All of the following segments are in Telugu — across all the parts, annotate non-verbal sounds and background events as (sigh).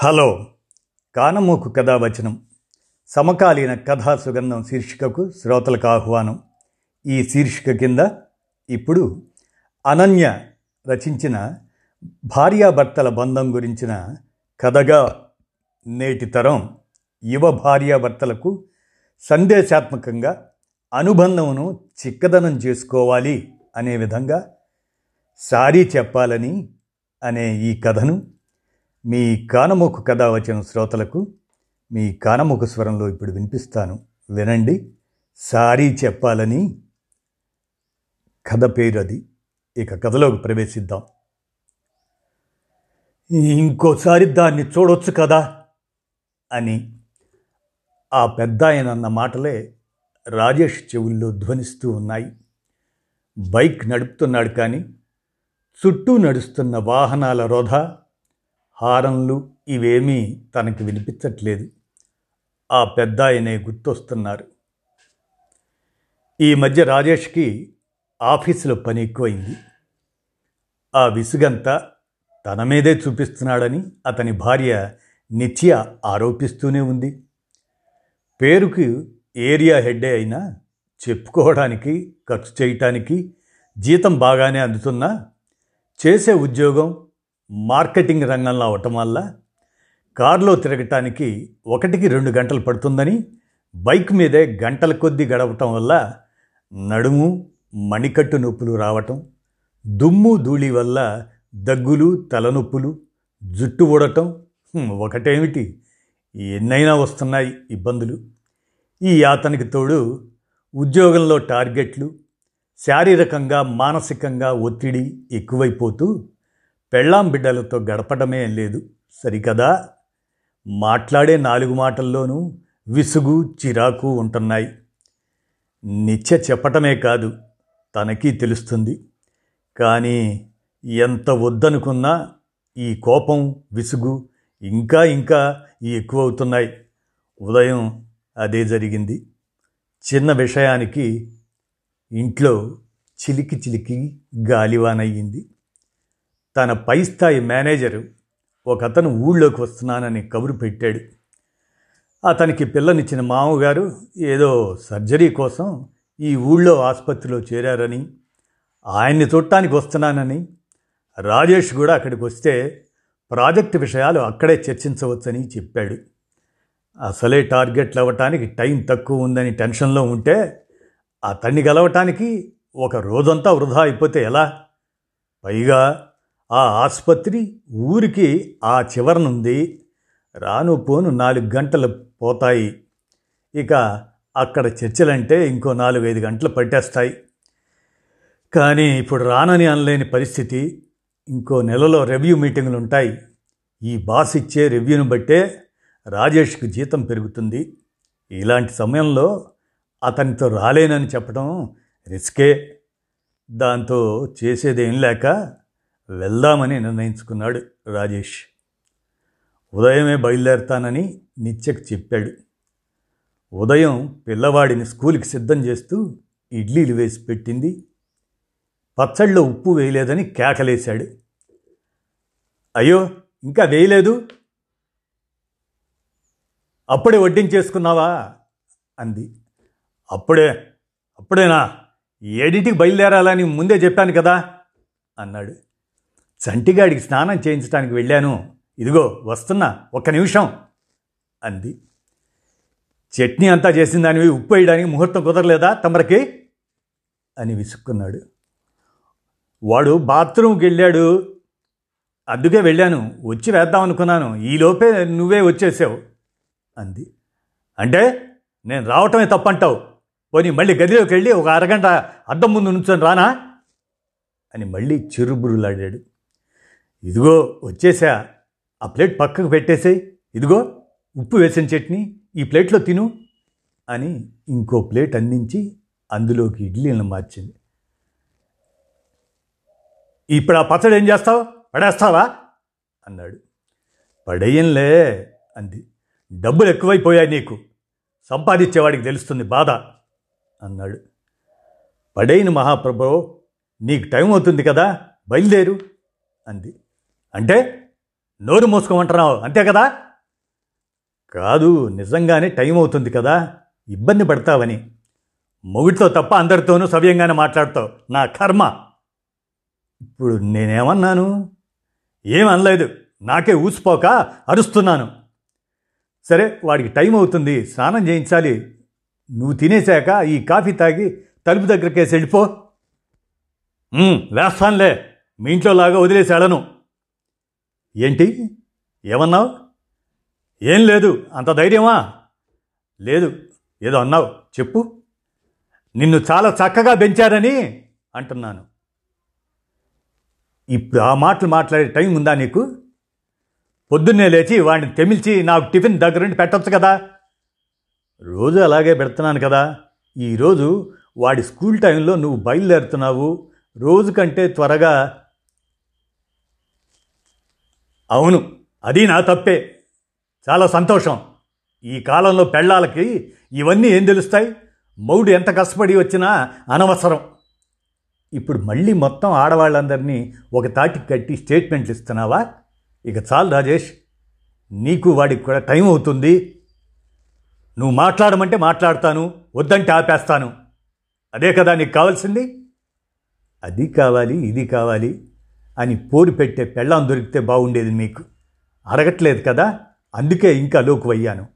హలో. కానమూకు కథావచనం. సమకాలీన కథా సుగంధం శీర్షికకు శ్రోతలకు ఆహ్వానం. ఈ శీర్షిక కింద ఇప్పుడు అనన్య రచించిన భార్యాభర్తల బంధం గురించిన కథగా నేటి తరం యువ భార్యాభర్తలకు సందేశాత్మకంగా అనుబంధమును చిక్కదనం చేసుకోవాలి అనే విధంగా సారీ చెప్పాలని అనే ఈ కథను మీ కానమోకు కథ వచ్చిన శ్రోతలకు మీ కానమోకు స్వరంలో ఇప్పుడు వినిపిస్తాను. వినండి. సారీ చెప్పాలని కథ పేరు అది. ఇక కథలోకి ప్రవేశిద్దాం. ఇంకోసారి దాన్ని చూడొచ్చు కదా అని ఆ పెద్ద ఆయన అన్న మాటలే రాజేష్ చెవుల్లో ధ్వనిస్తూ ఉన్నాయి. బైక్ నడుపుతున్నాడు కానీ చుట్టూ నడుస్తున్న వాహనాల రోధ హారన్లు ఇవేమీ తనకి వినిపించట్లేదు. ఆ పెద్ద ఆయనే గుర్తొస్తున్నారు. ఈ మధ్య రాజేష్కి ఆఫీసులో పని ఎక్కువైంది. ఆ విసుగంతా తన మీదే చూపిస్తున్నాడని అతని భార్య నిత్య ఆరోపిస్తూనే ఉంది. పేరుకు ఏరియా హెడ్డే అయినా చెప్పుకోవడానికి ఖర్చు చేయటానికి జీతం బాగానే అందుతున్నా చేసే ఉద్యోగం మార్కెటింగ్ రంగంలో అవటం వల్ల కారులో తిరగటానికి ఒకటికి రెండు గంటలు పడుతుందని బైక్ మీదే గంటల కొద్దీ గడపటం వల్ల నడుము మణికట్టు నొప్పులు రావటం దుమ్ము ధూళి వల్ల దగ్గులు తలనొప్పులు జుట్టు ఊడటం ఒకటేమిటి? ఎన్నైనా వస్తున్నాయి ఇబ్బందులు. ఈ యాతనికి తోడు ఉద్యోగంలో టార్గెట్లు శారీరకంగా మానసికంగా ఒత్తిడి ఎక్కువైపోతూ పెళ్ళాం బిడ్డలతో గడపడమే లేదు. సరికదా? మాట్లాడే నాలుగు మాటల్లోనూ విసుగు చిరాకు ఉంటున్నాయి. నిత్య చెప్పటమే కాదు తనకి తెలుస్తుంది. కానీ ఎంత వద్దనుకున్నా ఈ కోపం విసుగు ఇంకా ఇంకా ఎక్కువ అవుతున్నాయి ఉదయం అదే జరిగింది. చిన్న విషయానికి ఇంట్లో చిలికి చిలికి గాలివానయ్యింది. తన పై స్థాయి మేనేజరు ఒక అతను ఊళ్ళోకి వస్తున్నానని కబురు పెట్టాడు. అతనికి పిల్లనిచ్చిన మామగారు ఏదో సర్జరీ కోసం ఈ ఊళ్ళో ఆసుపత్రిలో చేరారని ఆయన్ని చూడటానికి వస్తున్నానని రాజేష్ కూడా అక్కడికి వస్తే ప్రాజెక్టు విషయాలు అక్కడే చర్చించవచ్చని చెప్పాడు. అసలే టార్గెట్లు అవ్వటానికి టైం తక్కువ ఉందని టెన్షన్లో ఉంటే అతన్ని గెలవటానికి ఒక రోజంతా వృధా అయిపోతే ఎలా? పైగా ఆ ఆసుపత్రి ఊరికి ఆ చివరనుంది రాను పోను నాలుగు గంటలు పోతాయి. ఇక అక్కడ చర్చలంటే ఇంకో నాలుగైదు గంటలు పట్టేస్తాయి. కానీ ఇప్పుడు రానని అనలేని పరిస్థితి. ఇంకో నెలలో రివ్యూ మీటింగులు ఉంటాయి ఈ బాస్ ఇచ్చే రివ్యూను బట్టే రాజేష్కి జీతం పెరుగుతుంది. ఇలాంటి సమయంలో అతనితో రాలేనని చెప్పడం రిస్కే. దాంతో చేసేదేం లేక వెళ్దామని నిర్ణయించుకున్నాడు రాజేష్. ఉదయమే బయలుదేరతానని నిత్యకు చెప్పాడు. ఉదయం పిల్లవాడిని స్కూల్కి సిద్ధం చేస్తూ ఇడ్లీలు వేసి పెట్టింది. పచ్చళ్ళలో ఉప్పు వేయలేదని కేకలేశాడు. అయ్యో ఇంకా వేయలేదు? అప్పుడే వడ్డించేసుకున్నావా? అంది. అప్పుడే అప్పుడేనా? ఏడింటికి బయలుదేరాలని ముందే చెప్పాను కదా అన్నాడు. చంటిగాడికి స్నానం చేయించడానికి వెళ్ళాను. ఇదిగో వస్తున్నా ఒక్క నిమిషం అంది. చట్నీ అంతా చేసిన దానివి ఉప్పు వేయడానికి ముహూర్తం కుదరలేదా తమరికి? అని విసుక్కున్నాడు. వాడు బాత్రూమ్కి వెళ్ళాడు. అందుకే వెళ్ళాను. వచ్చి వేద్దాం అనుకున్నాను. ఈలోపే నువ్వే వచ్చేసావు అంది. అంటే నేను రావటమే తప్పంటావు. పోనీ మళ్ళీ గదిలోకి వెళ్ళి ఒక అరగంట అద్దం ముందు నుంచొని రానా? అని మళ్ళీ చిరుబురులాడాడు ఇదిగో వచ్చేసా. ఆ ప్లేట్ పక్కకు పెట్టేసేయ్. ఇదిగో ఉప్పు వేసిన చట్నీ ఈ ప్లేట్లో తిను అని ఇంకో ప్లేట్ అందించి అందులోకి ఇడ్లీలను మార్చింది. ఇప్పుడు ఆ పచ్చడి ఏం చేస్తావు? పడేస్తావా? అన్నాడు. పడేయంలే అంది. డబ్బులు ఎక్కువైపోయాయి నీకు. సంపాదించేవాడికి తెలుస్తుంది బాధ అన్నాడు. పడైన మహాప్రభు నీకు టైం అవుతుంది కదా బయలుదేరు అంది. అంటే నోరు మూసుకోమంటున్నావు అంతే కదా? కాదు నిజంగానే టైం అవుతుంది కదా ఇబ్బంది పడతావని. మొగుడితో తప్ప అందరితోనూ సవ్యంగానే మాట్లాడతావు నా కర్మ. ఇప్పుడు నేనేమన్నాను? ఏమనలేదు నాకే ఊసిపోక అరుస్తున్నాను. సరే వాడికి టైం అవుతుంది స్నానం చేయించాలి. నువ్వు తినేశాక ఈ కాఫీ తాగి తలుపు దగ్గరికేసి వెళ్ళిపో. లేస్తానులే. వేస్తానులే మీ ఇంట్లో లాగా వదిలేసి వెళ్ళను. ఏంటి? ఏమన్నావు? ఏం లేదు. అంత ధైర్యమా? లేదు. ఏదో అన్నావు. చెప్పు. నిన్ను చాలా చక్కగా పెంచారని అంటున్నాను. ఇప్పుడు ఆ మాటలు మాట్లాడే టైం ఉందా నీకు? పొద్దున్నే లేచి వాడిని తెమిల్చి నాకు టిఫిన్ దగ్గరుండి పెట్టచ్చు కదా? రోజు అలాగే పెడుతున్నాను కదా. ఈరోజు వాడి స్కూల్ టైంలో నువ్వు బయలుదేరుతున్నావు. రోజు కంటే త్వరగా అవును అది నా తప్పే. చాలా సంతోషం. ఈ కాలంలో పెళ్ళాలకి ఇవన్నీ ఏం తెలుస్తాయి? మౌడు ఎంత కష్టపడి వచ్చినా అనవసరం. ఇప్పుడు మళ్ళీ మొత్తం ఆడవాళ్ళందరినీ ఒక తాటికి కట్టి స్టేట్మెంట్లు ఇస్తున్నావా? ఇక చాలు రాజేష్ నీకు వాడికి కూడా టైం అవుతుంది. నువ్వు మాట్లాడమంటే మాట్లాడతాను వద్దంటే ఆపేస్తాను. అదే కదా నీకు కావాల్సింది? అది కావాలి ఇది కావాలి. అని పోరు పెట్టే పెళ్ళాం దొరికితే బాగుండేది మీకు. అరగట్లేదు కదా? అందుకే ఇంకా లోకువయ్యాను.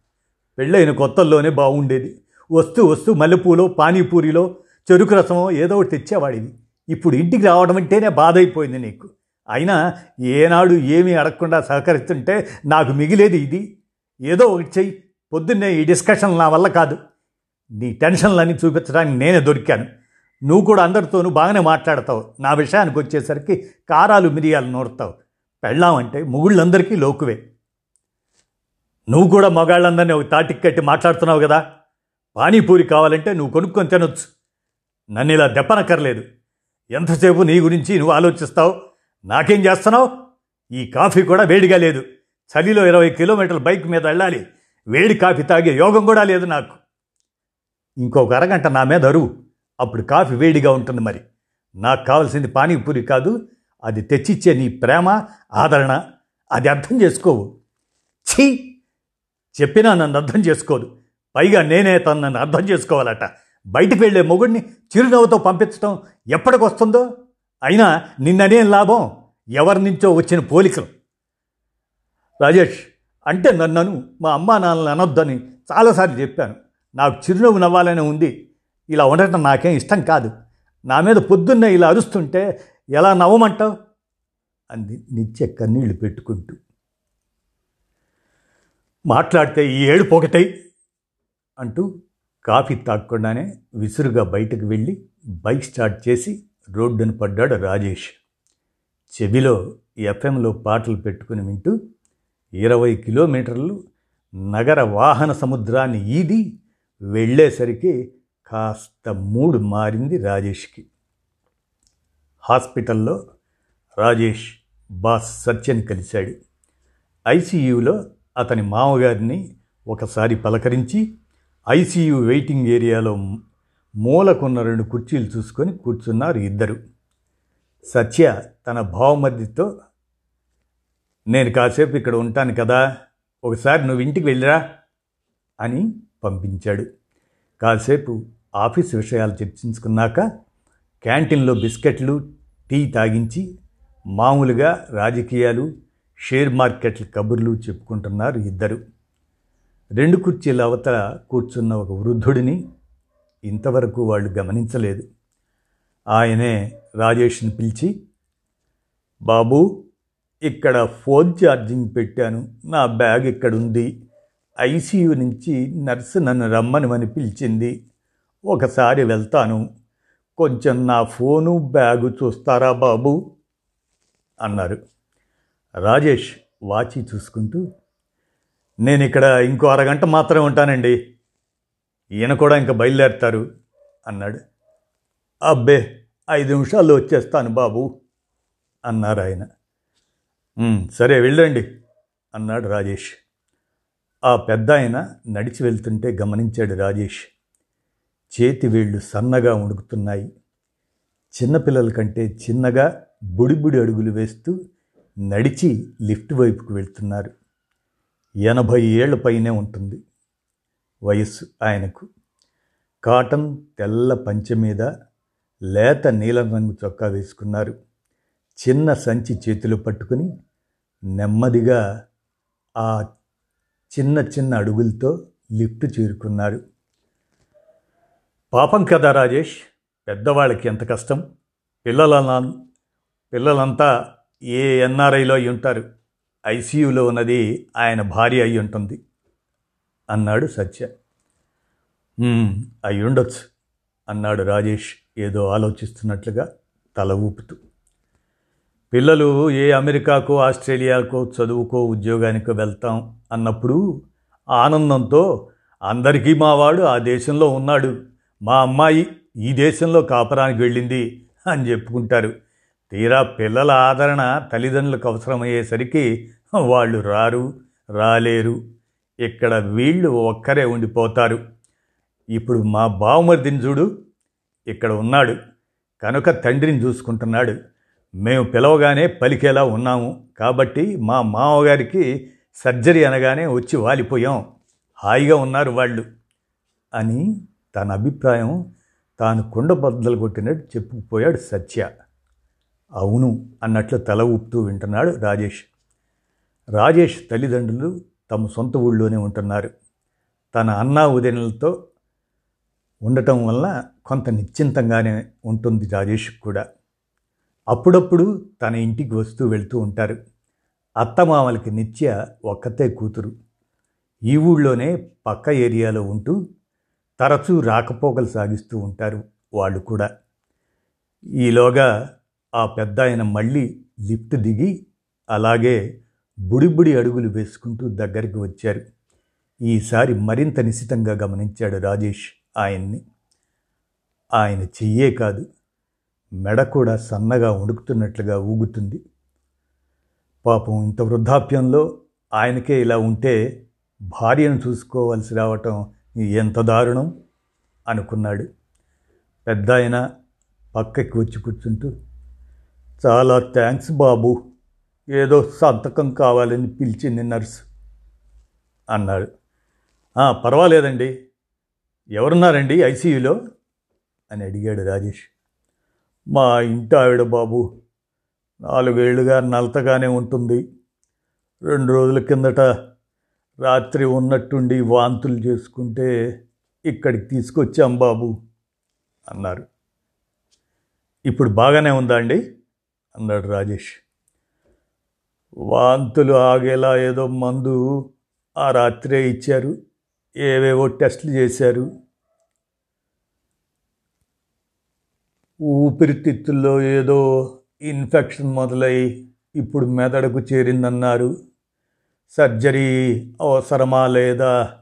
పెళ్ళైన కొత్తల్లోనే బాగుండేది వస్తూ వస్తూ మల్లెపూలో పానీపూరిలో చెరుకు రసమో ఏదో ఒకటి తెచ్చేవాడివి. ఇప్పుడు ఇంటికి రావడం అంటేనే బాధ అయిపోయింది నీకు. అయినా ఏనాడు ఏమీ అడగకుండా సహకరిస్తుంటే నాకు మిగిలేది ఇది. ఏదో ఒకటి చెయ్యి. పొద్దున్నే ఈ డిస్కషన్ నా వల్ల కాదు. నీ టెన్షన్లన్నీ చూపించడానికి నేనే దొరికాను. నువ్వు కూడా అందరితోనూ బాగానే మాట్లాడతావు. నా విషయానికి వచ్చేసరికి కారాలు మిరియాలు నూరుతావు. పెళ్ళామంటే ముగుళ్ళందరికీ లోకువే. నువ్వు కూడా మగాళ్ళందరినీ ఒక తాటికి కట్టి మాట్లాడుతున్నావు కదా? పానీపూరి కావాలంటే నువ్వు కొనుక్కొని తినొచ్చు. నన్ను ఇలా దెప్పనక్కర్లేదు ఎంతసేపు నీ గురించి నువ్వు ఆలోచిస్తావు? నాకేం చేస్తున్నావు? ఈ కాఫీ కూడా వేడిగా లేదు. చలిలో ఇరవై కిలోమీటర్ల బైక్ మీద వెళ్ళాలి. వేడి కాఫీ తాగే యోగం కూడా లేదు నాకు. ఇంకొక అరగంట నా మీద అరువు. అప్పుడు కాఫీ వేడిగా ఉంటుంది మరి. నాకు కావాల్సింది పానీపూరి కాదు అది తెచ్చిచ్చే నీ ప్రేమ ఆదరణ అది అర్థం చేసుకోవు. ఛీ! చెప్పినా నన్ను అర్థం చేసుకోదు. పైగా నేనే తను నన్ను అర్థం చేసుకోవాలట. బయటికి వెళ్ళే మొగుడిని చిరునవ్వుతో పంపించడం ఎప్పటికొస్తుందో? అయినా నిన్ననేం లాభం? ఎవరి నుంచో వచ్చిన పోలికలు. రాజేష్ అంటే నన్నను మా అమ్మా నాన్నలు అనొద్దని చాలాసార్లు చెప్పాను. నాకు చిరునవ్వు నవ్వాలని ఉంది. ఇలా ఉండటం నాకేం ఇష్టం కాదు. నా మీద పొద్దున్నే ఇలా అరుస్తుంటే ఎలా నవ్వమంటావు? అంది నిత్య కన్నీళ్ళు పెట్టుకుంటూ. మాట్లాడితే ఈ ఏడు పొగటై అంటూ కాఫీ తాగకుండానే విసురుగా బయటకు వెళ్ళి బైక్ స్టార్ట్ చేసి రోడ్డును పడ్డాడు రాజేష్. చెవిలో ఎఫ్ఎంలో పాటలు పెట్టుకుని వింటూ ఇరవై కిలోమీటర్లు నగర వాహన సముద్రాన్ని ఈది వెళ్ళేసరికి కాస్త మూడు మారింది రాజేష్కి. హాస్పిటల్లో రాజేష్ బాస్ సత్యని కలిశాడు. ఐసీయూలో అతని మామగారిని ఒకసారి పలకరించి ఐసీయూ వెయిటింగ్ ఏరియాలో మూలకున్న రెండు కుర్చీలు చూసుకొని కూర్చున్నారు ఇద్దరు. సత్య తన భావమర్దితో నేను కాసేపు ఇక్కడ ఉంటాను కదా ఒకసారి నువ్వు ఇంటికి వెళ్ళిరా అని పంపించాడు. కాసేపు ఆఫీస్ విషయాలు చర్చించుకున్నాక క్యాంటీన్లో బిస్కెట్లు టీ తాగించి మామూలుగా రాజకీయాలు షేర్ మార్కెట్ల కబుర్లు చెప్పుకుంటున్నారు ఇద్దరు. రెండు కుర్చీల అవతల కూర్చున్న ఒక వృద్ధుడిని ఇంతవరకు వాళ్ళు గమనించలేదు. ఆయనే రాజేష్ని పిలిచి బాబు ఇక్కడ ఫోన్ ఛార్జింగ్ పెట్టాను. నా బ్యాగ్ ఇక్కడుంది. ఐసీయూ నుంచి నర్సు నన్ను రమ్మని పిలిచింది. ఒకసారి వెళ్తాను. కొంచెం నా ఫోను బ్యాగు చూస్తారా బాబు? అన్నారు. రాజేష్ వాచి చూసుకుంటూ నేను ఇక్కడ ఇంకో అరగంట మాత్రమే ఉంటానండి. ఈయన కూడా ఇంకా బయలుదేరుతారు అన్నాడు. అబ్బే ఐదు నిమిషాల్లో వచ్చేస్తాను బాబు అన్నారు ఆయన. సరే వెళ్ళండి అన్నాడు రాజేష్. ఆ పెద్ద ఆయన నడిచి వెళ్తుంటే గమనించాడు రాజేష్. చేతి వేళ్ళు సన్నగా ఉణుకుతున్నాయి చిన్నపిల్లల కంటే చిన్నగా బుడిబుడి అడుగులు వేస్తూ నడిచి లిఫ్ట్ వైపుకు వెళ్తున్నారు. ఎనభై ఏళ్ళ పైనే ఉంటుంది వయస్సు ఆయనకు. కాటన్ తెల్ల పంచె మీద లేత నీలం రంగు చొక్కా వేసుకున్నారు. చిన్న సంచి చేతిలో పట్టుకుని నెమ్మదిగా ఆ చిన్న చిన్న అడుగులతో లిఫ్ట్ చేరుకున్నారు. పాపం కదా రాజేష్ పెద్దవాళ్ళకి ఎంత కష్టం? పిల్లల పిల్లలంతా ఏ ఎన్ఆర్ఐలో అయి ఉంటారు? ఐసీయూలో ఉన్నది ఆయన భార్య అయి ఉంటుంది. అన్నాడు సత్య. అయి ఉండొచ్చు అన్నాడు రాజేష్ ఏదో ఆలోచిస్తున్నట్లుగా తల ఊపుతూ. పిల్లలు ఏ అమెరికాకో ఆస్ట్రేలియాకో చదువుకో ఉద్యోగానికో వెళ్తాం అన్నప్పుడు ఆనందంతో అందరికీ మావాడు ఆ దేశంలో ఉన్నాడు. మా అమ్మాయి ఈ దేశంలో కాపురానికి వెళ్ళింది అని చెప్పుకుంటారు. తీరా పిల్లల ఆదరణ తల్లిదండ్రులకు అవసరమయ్యేసరికి వాళ్ళు రారు రాలేరు. ఇక్కడ వీళ్ళు ఒక్కరే ఉండిపోతారు. ఇప్పుడు మా బావమర్దిని చూడు. ఇక్కడ ఉన్నాడు. కనుక తండ్రిని చూసుకుంటున్నాడు. మేము పిలవగానే పలికేలా ఉన్నాము. కాబట్టి మా మామగారికి సర్జరీ అనగానే వచ్చి వాలిపోయాం. హాయిగా ఉన్నారు వాళ్ళు. అని తన అభిప్రాయం తాను కుండ బద్దలు కొట్టినట్టు చెప్పుకుపోయాడు సత్య. అవును అన్నట్లు తల ఊపుతూ వింటున్నాడు రాజేష్. రాజేష్ తల్లిదండ్రులు తమ సొంత ఊళ్ళోనే ఉంటున్నారు. తన అన్నా ఉదయనలతో ఉండటం వల్ల కొంత నిశ్చింతంగానే ఉంటుంది రాజేష్ కూడా. అప్పుడప్పుడు తన ఇంటికి వస్తూ వెళ్తూ ఉంటారు. అత్తమామలకి నిత్య ఒక్కతే కూతురు. ఈ ఊళ్ళోనే పక్క ఏరియాలో ఉంటూ తరచూ రాకపోకలు సాగిస్తూ ఉంటారు వాళ్ళు కూడా. ఈలోగా ఆ పెద్ద ఆయన మళ్ళీ లిఫ్ట్ దిగి అలాగే బుడిబుడి అడుగులు వేసుకుంటూ దగ్గరికి వచ్చారు. ఈసారి మరింత నిశితంగా గమనించాడు రాజేష్ ఆయన్ని. ఆయన చెయ్యే కాదు మెడ కూడా సన్నగా ఉడుకుతున్నట్లుగా ఊగుతుంది. పాపం ఇంత వృద్ధాప్యంలో ఆయనకే ఇలా ఉంటే భార్యను చూసుకోవాల్సి రావటం ఎంత దారుణం అనుకున్నాడు. పెద్ద ఆయన పక్కకి వచ్చి కూర్చుంటూ చాలా థ్యాంక్స్ బాబు ఏదో సంతకం కావాలని పిలిచింది నర్సు అన్నాడు. పర్వాలేదండి. ఎవరున్నారండి ఐసీయూలో? అని అడిగాడు రాజేష్. మా ఇంటి ఆవిడ బాబు. నాలుగేళ్ళుగా నలతగానే ఉంటుంది. రెండు రోజుల కిందట రాత్రి ఉన్నట్టుండి వాంతులు చేసుకుంటే ఇక్కడికి తీసుకొచ్చాం బాబు అన్నారు. ఇప్పుడు బాగానే ఉందా అండి? అన్నాడు రాజేష్. వాంతులు ఆగేలా ఏదో మందు ఆ రాత్రే ఇచ్చారు. ఏవేవో టెస్టులు చేశారు. ఊపిరితిత్తుల్లో ఏదో ఇన్ఫెక్షన్ మొదలై ఇప్పుడు మెదడుకు చేరిందన్నారు. సర్జరీ అవసరమా లేదా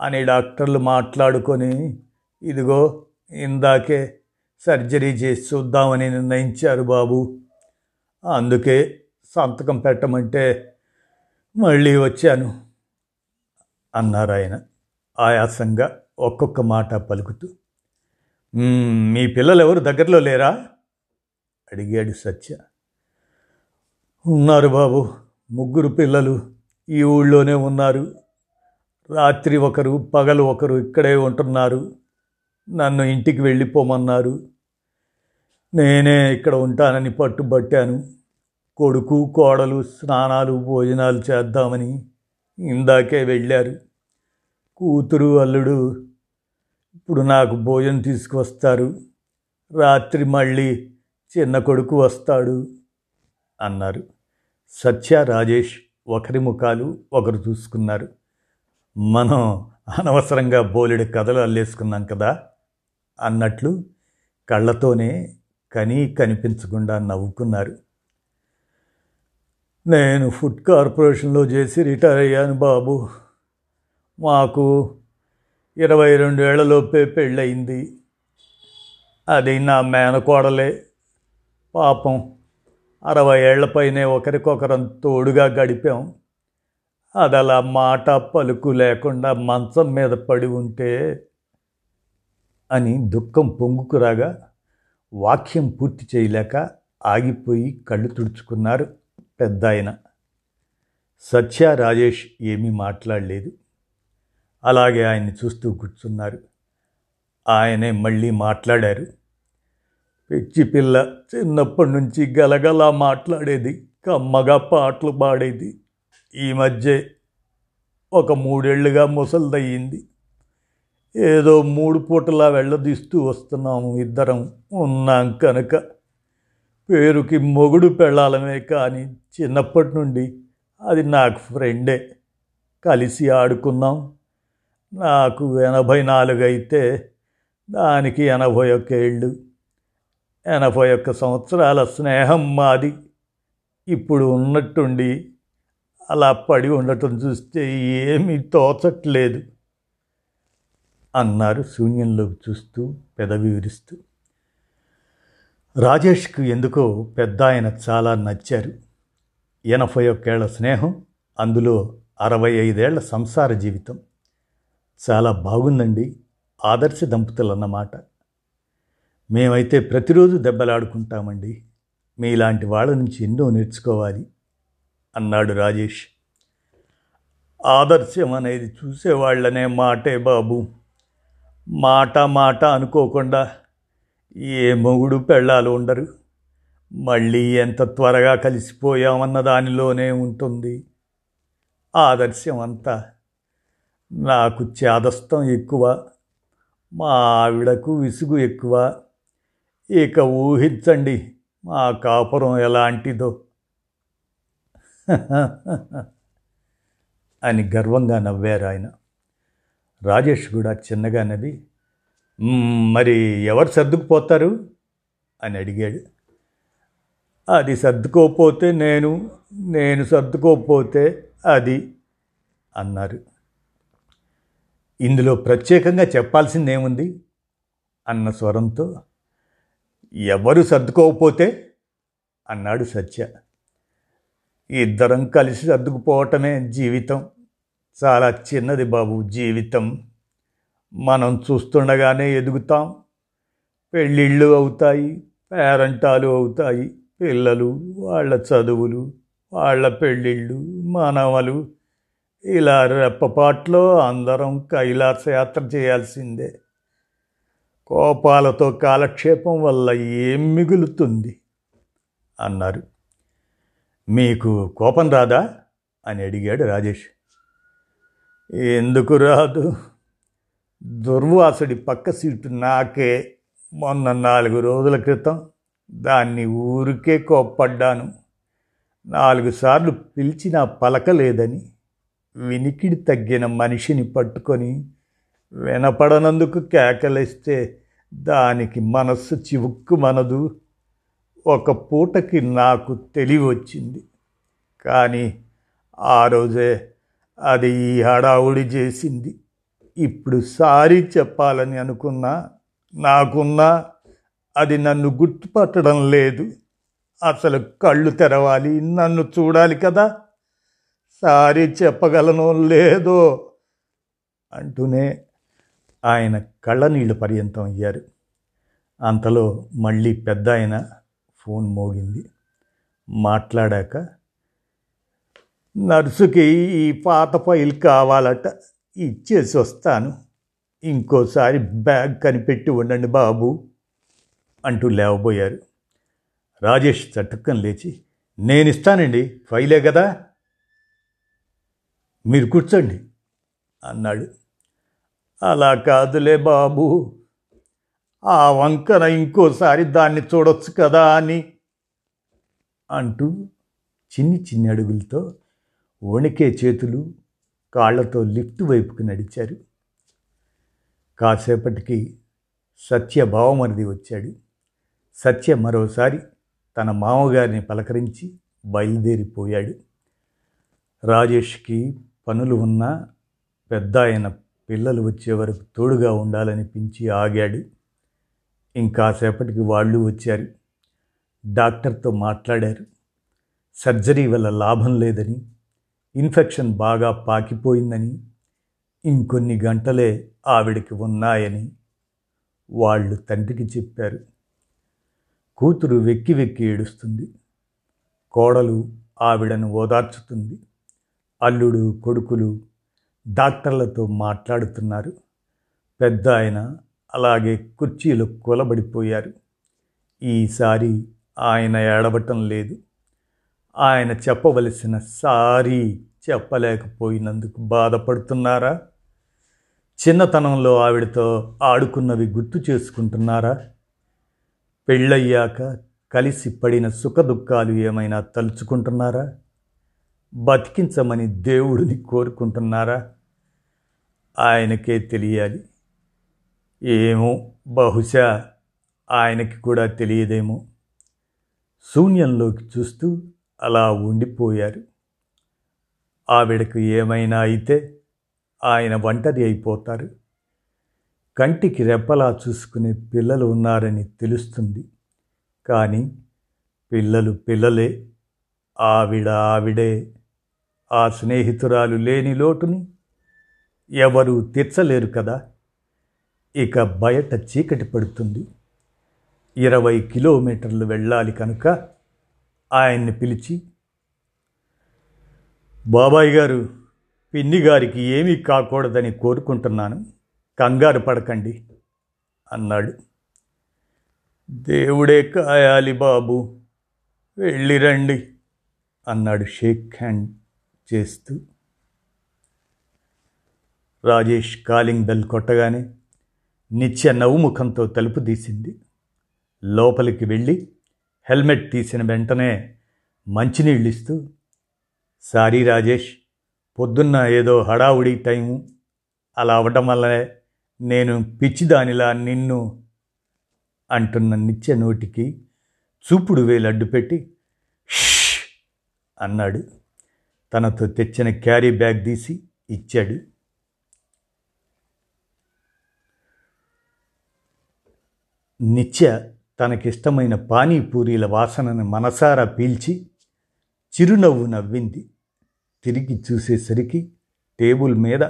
అని డాక్టర్లు మాట్లాడుకొని ఇదిగో ఇందాకే సర్జరీ చేసి చూద్దామని నిర్ణయించారు బాబు. అందుకే సంతకం పెట్టమంటే మళ్ళీ వచ్చాను అన్నారు ఆయన ఆయాసంగా ఒక్కొక్క మాట పలుకుతూ. మీ పిల్లలు ఎవరు దగ్గరలో లేరా? అడిగాడు సత్య. ఉన్నారు బాబు ముగ్గురు పిల్లలు. ఈ ఊళ్ళోనే ఉన్నారు. రాత్రి ఒకరు పగలు ఒకరు ఇక్కడే ఉంటున్నారు. నన్ను ఇంటికి వెళ్ళిపోమన్నారు. నేనే ఇక్కడ ఉంటానని పట్టుబట్టాను. కొడుకు కోడలు స్నానాలు భోజనాలు చేద్దామని ఇందాకే వెళ్ళారు. కూతురు అల్లుడు ఇప్పుడు నాకు భోజనం తీసుకువస్తారు. రాత్రి మళ్ళీ చిన్న కొడుకు వస్తాడు అన్నారు. సత్య రాజేష్ ఒకరి ముఖాలు ఒకరు చూసుకున్నారు. మనం అనవసరంగా బోలెడు కథలు అల్లేసుకున్నాం కదా అన్నట్లు కళ్ళతోనే కనీ కనిపించకుండా నవ్వుకున్నారు. నేను ఫుడ్ కార్పొరేషన్లో చేసి రిటైర్ అయ్యాను బాబు. మాకు ఇరవై రెండేళ్ళలోపే పెళ్ళయింది. అది నా మేనకోడలే. పాపం అరవై ఏళ్ళపైనే ఒకరికొకరం తోడుగా గడిపాం. అది అలా మాట పలుకు లేకుండా మంచం మీద పడి ఉంటే అని దుఃఖం పొంగుకురాగా వాక్యం పూర్తి చేయలేక ఆగిపోయి కళ్ళు తుడుచుకున్నారు పెద్ద ఆయన సత్య రాజేష్ ఏమీ మాట్లాడలేదు. అలాగే ఆయన్ని చూస్తూ కూర్చున్నారు. ఆయనే మళ్ళీ మాట్లాడారు. పిచ్చి పిల్ల చిన్నప్పటి నుంచి గలగలా మాట్లాడేది కమ్మగా పాటలు పాడేది. ఈ మధ్య ఒక మూడేళ్ళుగా ముసలిదయ్యింది. ఏదో మూడు పూటలా వెళ్ళదీస్తూ వస్తున్నాము ఇద్దరం. ఉన్నాం కనుక పేరుకి మొగుడు పెళ్ళాలమే కానీ చిన్నప్పటి నుండి అది నాకు ఫ్రెండే. కలిసి ఆడుకున్నాం. నాకు ఎనభై నాలుగు అయితే దానికి ఎనభై ఒక ఏళ్ళు ఎనభై ఒక్క సంవత్సరాల స్నేహం మాది. ఇప్పుడు ఉన్నట్టుండి అలా పడి ఉండటం చూస్తే ఏమీ తోచట్లేదు. అన్నారు శూన్యంలోకి చూస్తూ పెదవి విరుస్తూ. రాజేష్కు ఎందుకో పెద్ద ఆయన చాలా నచ్చారు. ఎనభై ఒక్కేళ్ళ స్నేహం అందులో అరవై ఐదేళ్ళ సంసార జీవితం. చాలా బాగుందండి ఆదర్శ దంపతులు అన్నమాట మేమైతే ప్రతిరోజు దెబ్బలాడుకుంటామండి. మీలాంటి వాళ్ళ నుంచి ఎన్నో నేర్చుకోవాలి అన్నాడు రాజేష్. ఆదర్శం అనేది చూసేవాళ్ళనే మాటే బాబు. మాట మాట అనుకోకుండా ఏ మొగుడు పెళ్ళాలు ఉండరు. మళ్ళీ ఎంత త్వరగా కలిసిపోయామన్న దానిలోనే ఉంటుంది. ఆదర్శం అంతా నాకు చేదస్తం ఎక్కువ మా ఆవిడకు విసుగు ఎక్కువ. ఇక ఊహించండి మా కాపురం ఎలాంటిదో. (laughs) అని గర్వంగా నవ్వారు ఆయన. రాజేష్ కూడా చిన్నగా నవ్వి మరి ఎవరు సర్దుకుపోతారు? అని అడిగాడు. అది సర్దుకోకపోతే నేను నేను సర్దుకోకపోతే అది అన్నారు. ఇందులో ప్రత్యేకంగా చెప్పాల్సిందేముంది? అన్న స్వరంతో ఎవరు సర్దుకోకపోతే అన్నాడు సత్య. ఇద్దరం కలిసి సర్దుకుపోవటమే జీవితం. చాలా చిన్నది బాబు జీవితం. మనం చూస్తుండగానే ఎదుగుతాం. పెళ్ళిళ్ళు అవుతాయి పేరంటాలు అవుతాయి పిల్లలు వాళ్ళ చదువులు వాళ్ళ పెళ్ళిళ్ళు మానవలు. ఇలా రెప్పపాట్లో అందరం కైలాసయాత్ర చేయాల్సిందే. కోపాలతో కాలక్షేపం వల్ల ఏం మిగులుతుంది? అన్నారు. మీకు కోపం రాదా? అని అడిగాడు రాజేష్. ఎందుకు రాదు? దుర్వాసుడి పక్క సీటు నాకే. మొన్న నాలుగు రోజుల క్రితం దాన్ని ఊరికే కోప్పడ్డాను. నాలుగు సార్లు పిలిచినా పలకలేదని వినికిడి తగ్గిన మనిషిని పట్టుకొని వినపడనందుకు కేకలేస్తే దానికి మనస్సు చివుక్కు మనదు ఒక పూటకి నాకు తెలివి వచ్చింది. కానీ ఆ రోజే అది ఈ హడావుడి చేసింది. ఇప్పుడు సారీ చెప్పాలని అనుకున్నా నాకున్నా అది నన్ను గుర్తుపట్టడం లేదు. అసలు కళ్ళు తెరవాలి నన్ను చూడాలి కదా. సారీ చెప్పగలను లేదో అంటూనే ఆయన కళ్ళనీళ్ళు పర్యంతం అయ్యారు. అంతలో మళ్ళీ పెద్ద ఆయన ఫోన్ మోగింది. మాట్లాడాక నర్సుకి ఈ పాత ఫైల్ కావాలట ఇచ్చేసి వస్తాను. ఇంకోసారి బ్యాగ్ కనిపెట్టి ఉండండి బాబు అంటూ లేవబోయారు. రాజేష్ చటుక్కని లేచి నేను ఇస్తానండి ఫైలే కదా. మీరు కూర్చోండి అన్నాడు. అలా కాదులే బాబు. ఆ వంకన ఇంకోసారి దాన్ని చూడొచ్చు కదా అని. అంటూ చిన్ని చిన్ని అడుగులతో వణికే చేతులు కాళ్ళతో లిఫ్ట్ వైపుకు నడిచారు. కాసేపటికి సత్య భావమరిది వచ్చాడు. సత్య మరోసారి తన మామగారిని పలకరించి బయలుదేరిపోయాడు. రాజేష్కి పనులు ఉన్నా పెద్ద ఆయన పిల్లలు వచ్చే వరకు తోడుగా ఉండాలనిపించి ఆగాడు. ఇంకాసేపటికి వాళ్ళు వచ్చారు. డాక్టర్తో మాట్లాడారు. సర్జరీ వల్ల లాభం లేదని ఇన్ఫెక్షన్ బాగా పాకిపోయిందని ఇంకొన్ని గంటలే ఆవిడకి ఉన్నాయని వాళ్ళు తండ్రికి చెప్పారు. కూతురు వెక్కి వెక్కి ఏడుస్తుంది. కోడలు ఆవిడను ఓదార్చుతుంది. అల్లుడు కొడుకులు డాక్టర్లతో మాట్లాడుతున్నారు. పెద్ద ఆయన అలాగే కుర్చీలు కూలబడిపోయారు. ఈసారి ఆయన ఏడవటం లేదు. ఆయన చెప్పవలసిన సారీ చెప్పలేకపోయినందుకు బాధపడుతున్నారా? చిన్నతనంలో ఆవిడతో ఆడుకున్నవి గుర్తు చేసుకుంటున్నారా? పెళ్ళయ్యాక కలిసి పడిన సుఖదుఖాలు ఏమైనా తలుచుకుంటున్నారా? బతికించమని దేవుడిని కోరుకుంటున్నారా? ఆయనకే తెలియాలి. ఏమో బహుశా ఆయనకి కూడా తెలియదేమో. శూన్యంలోకి చూస్తూ అలా ఉండిపోయారు. ఆవిడకు ఏమైనా అయితే ఆయన ఒంటరి అయిపోతారు. కంటికి రెప్పలా చూసుకునే పిల్లలు ఉన్నారని తెలుస్తుంది. కానీ పిల్లలు పిల్లలే. ఆవిడ ఆవిడే. ఆ స్నేహితురాలు లేని లోటుని ఎవరు తీర్చలేరు కదా. ఇక బయట చీకటి పడుతుంది. ఇరవై కిలోమీటర్లు వెళ్ళాలి కనుక ఆయన్ని పిలిచి బాబాయ్ గారు పిన్ని గారికి ఏమీ కాకూడదని కోరుకుంటున్నాను. కంగారు పడకండి అన్నాడు. దేవుడే కాయాలి బాబు వెళ్ళిరండి అన్నాడు షేక్ హ్యాండ్. చేస్తూ రాజేష్ కాలింగ్ బెల్ కొట్టగానే నిత్య నవ్వుముఖంతో తలుపు తీసింది. లోపలికి వెళ్ళి హెల్మెట్ తీసిన వెంటనే మంచినీళ్ళు ఇస్తూ సారీ రాజేష్ పొద్దున్న ఏదో హడావుడి టైము. అలా అవ్వటం వల్లనే నేను పిచ్చిదానిలా నిన్ను అంటున్న నిత్య నోటికి చూపుడు వేలు అడ్డుపెట్టి అన్నాడు. తనతో తెచ్చిన క్యారీ బ్యాగ్ తీసి ఇచ్చాడు. నిత్య తనకిష్టమైన పానీపూరీల వాసనను మనసారా పీల్చి చిరునవ్వు నవ్వింది. తిరిగి చూసేసరికి టేబుల్ మీద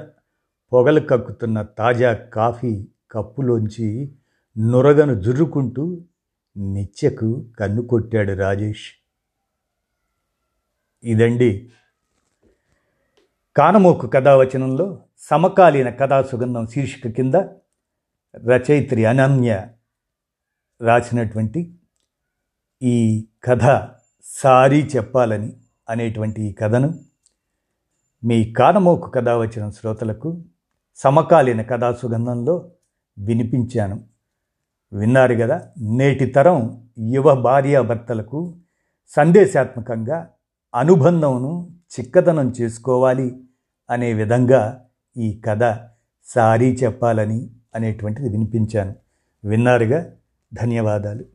పొగలు కక్కుతున్న తాజా కాఫీ కప్పులోంచి నురగను జుర్రుకుంటూ నిత్యకు కన్ను కొట్టాడు రాజేష్. ఇదండి కానమోకు కథావచనంలో సమకాలీన కథా సుగంధం శీర్షిక కింద రచయిత్రి అనన్య రాసినటువంటి ఈ కథ సారీ చెప్పాలని అనేటువంటి ఈ కథను మీ కానమోకు కథ వచ్చిన శ్రోతలకు సమకాలీన కథా సుగంధంలో వినిపించాను. విన్నారు కదా నేటి తరం యువ భార్యాభర్తలకు సందేశాత్మకంగా అనుబంధంను చిక్కదనం చేసుకోవాలి. అనే విధంగా ఈ కథ సారీ చెప్పాలని అనేటువంటిది వినిపించాను. విన్నారుగా? ధన్యవాదాలు.